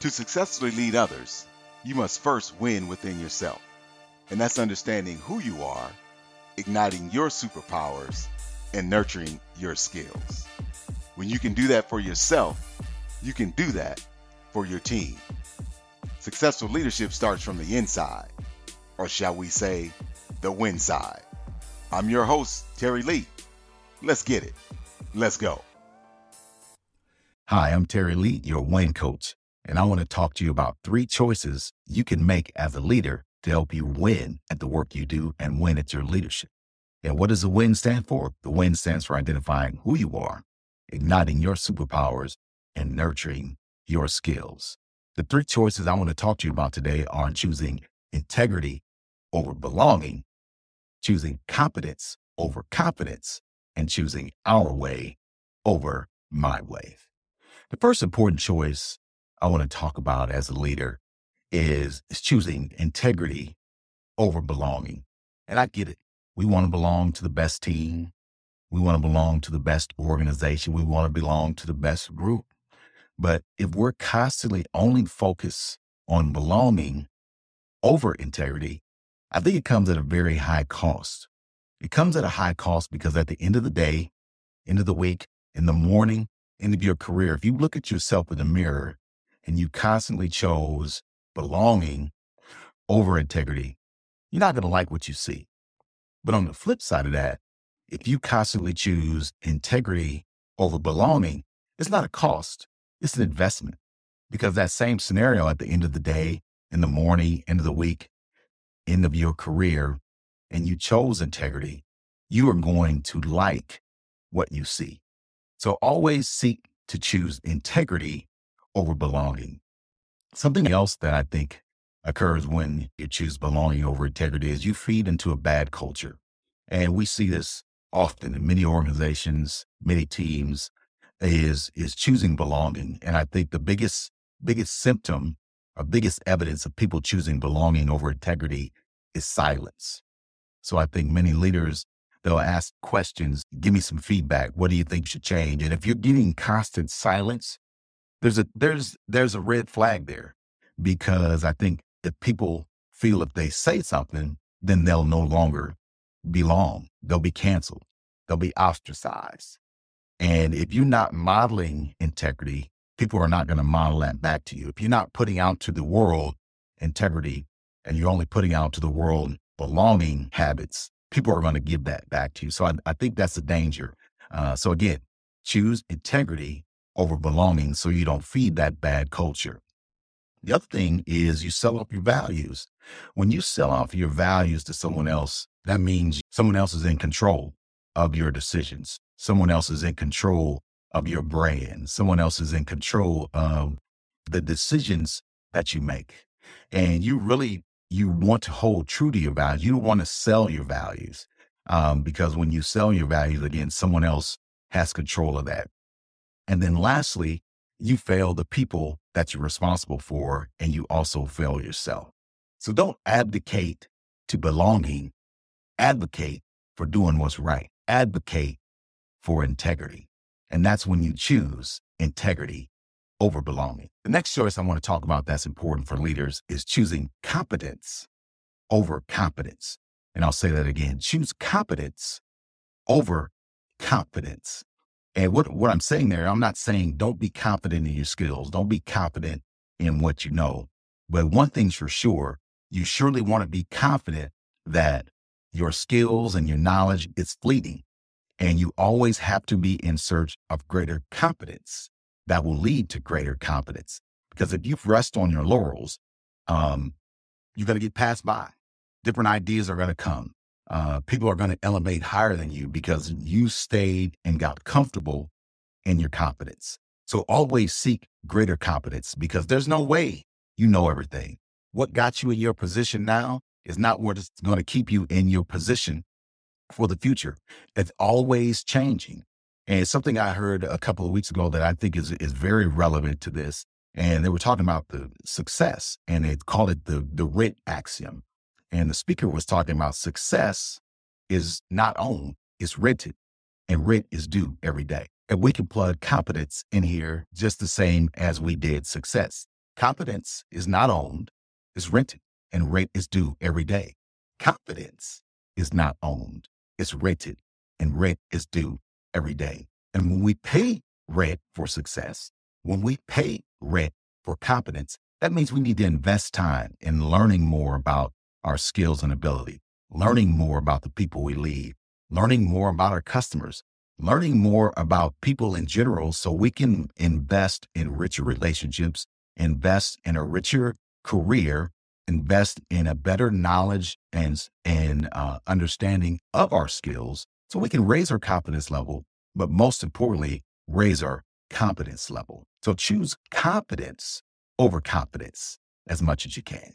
To successfully lead others, you must first win within yourself. And that's understanding who you are, igniting your superpowers, and nurturing your skills. When you can do that for yourself, you can do that for your team. Successful leadership starts from the inside, or shall we say, the win side. I'm your host, Terry Lee. Let's get it. Let's go. Hi, I'm Terry Lee, your win coach, and I want to talk to you about three choices you can make as a leader to help you win at the work you do and win at your leadership. And what does the win stand for? The win stands for identifying who you are, igniting your superpowers, and nurturing your skills. The three choices I want to talk to you about today are choosing integrity over belonging, choosing competence over confidence, and choosing our way over my way. The first important choice I want to talk about as a leader is, is choosing integrity over belonging. And I get it. We want to belong to the best team. We want to belong to the best organization. We want to belong to the best group. But if we're constantly only focused on belonging over integrity, I think it comes at a very high cost. It comes at a high cost because at the end of the day, end of the week, in the morning, end of your career, if you look at yourself in the mirror and you constantly chose belonging over integrity, you're not going to like what you see. But on the flip side of that, if you constantly choose integrity over belonging, it's not a cost, it's an investment. Because that same scenario at the end of the day, in the morning, end of the week, end of your career, and you chose integrity, you are going to like what you see. So always seek to choose integrity over belonging. Something else that I think occurs when you choose belonging over integrity is you feed into a bad culture. And we see this often in many organizations, many teams is is choosing belonging. And I think the biggest biggest symptom or biggest evidence of people choosing belonging over integrity is silence. So I think many leaders they'll ask questions, give me some feedback. What do you think should change? And if you're getting constant silence, there's a there's there's a red flag there because I think if people feel if they say something, then they'll no longer belong. They'll be canceled. They'll be ostracized. And if you're not modeling integrity, people are not going to model that back to you. If you're not putting out to the world integrity and you're only putting out to the world belonging habits, people are going to give that back to you. So I, I think that's a danger. Uh, so again, choose integrity over belonging so you don't feed that bad culture. The other thing is you sell off your values. When you sell off your values to someone else, that means someone else is in control of your decisions. Someone else is in control of your brand. Someone else is in control of the decisions that you make. And you really you want to hold true to your values. You don't want to sell your values um, because when you sell your values, again, someone else has control of that. And then lastly, you fail the people that you're responsible for, and you also fail yourself. So don't abdicate to belonging, advocate for doing what's right, advocate for integrity. And that's when you choose integrity over belonging. The next choice I want to talk about that's important for leaders is choosing competence over competence. And I'll say that again choose competence over confidence. And what, what I'm saying there, I'm not saying don't be confident in your skills, don't be confident in what you know. But one thing's for sure, you surely want to be confident that your skills and your knowledge is fleeting. And you always have to be in search of greater competence that will lead to greater competence. Because if you rest on your laurels, um, you're going to get passed by. Different ideas are going to come. Uh, people are going to elevate higher than you because you stayed and got comfortable in your competence. So always seek greater competence because there's no way you know everything. What got you in your position now is not what's going to keep you in your position for the future. It's always changing. And it's something I heard a couple of weeks ago that I think is is very relevant to this. And they were talking about the success and they called it the the RIT axiom. And the speaker was talking about success is not owned, it's rented. And rent is due every day. And we can plug competence in here just the same as we did success. Competence is not owned, it's rented, and rent is due every day. Confidence is not owned, it's rented, and rent is due every day. And when we pay rent for success, when we pay rent for competence, that means we need to invest time in learning more about our skills and ability, learning more about the people we lead, learning more about our customers, learning more about people in general so we can invest in richer relationships, invest in a richer career, invest in a better knowledge and, and uh, understanding of our skills so we can raise our confidence level, but most importantly, raise our competence level. So choose competence over confidence as much as you can.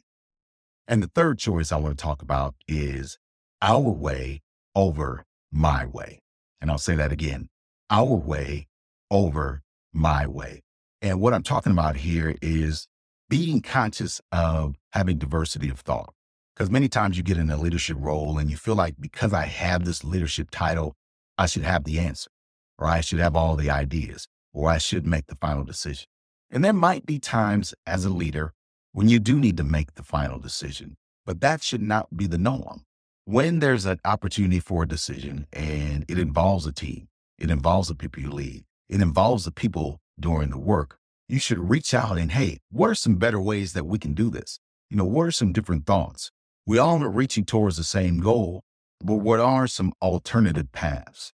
And the third choice I want to talk about is our way over my way. And I'll say that again our way over my way. And what I'm talking about here is being conscious of having diversity of thought. Because many times you get in a leadership role and you feel like because I have this leadership title, I should have the answer, or I should have all the ideas, or I should make the final decision. And there might be times as a leader when you do need to make the final decision, but that should not be the norm when there's an opportunity for a decision and it involves a team, it involves the people you lead, it involves the people doing the work, you should reach out and, hey, what are some better ways that we can do this? You know, what are some different thoughts? We all are reaching towards the same goal, but what are some alternative paths?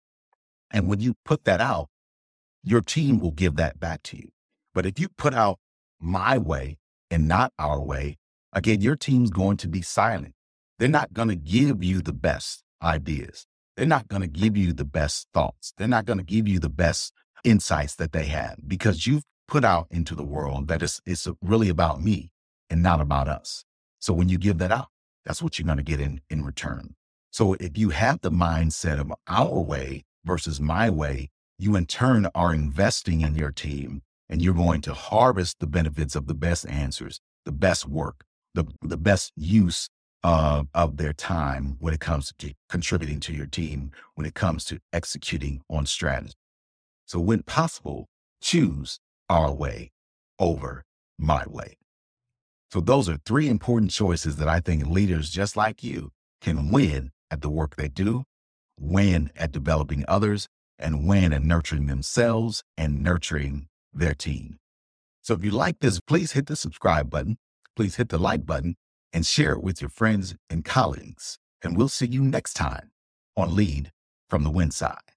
And when you put that out, your team will give that back to you. But if you put out my way and not our way, again, your team's going to be silent they're not going to give you the best ideas. They're not going to give you the best thoughts. They're not going to give you the best insights that they have because you've put out into the world that it's, it's really about me and not about us. So when you give that out, that's what you're going to get in, in return. So if you have the mindset of our way versus my way, you in turn are investing in your team and you're going to harvest the benefits of the best answers, the best work, the, the best use uh, of their time when it comes to contributing to your team, when it comes to executing on strategy. So, when possible, choose our way over my way. So, those are three important choices that I think leaders just like you can win at the work they do, win at developing others, and win at nurturing themselves and nurturing their team. So, if you like this, please hit the subscribe button. Please hit the like button and share it with your friends and colleagues. And we'll see you next time on Lead from the Win Side.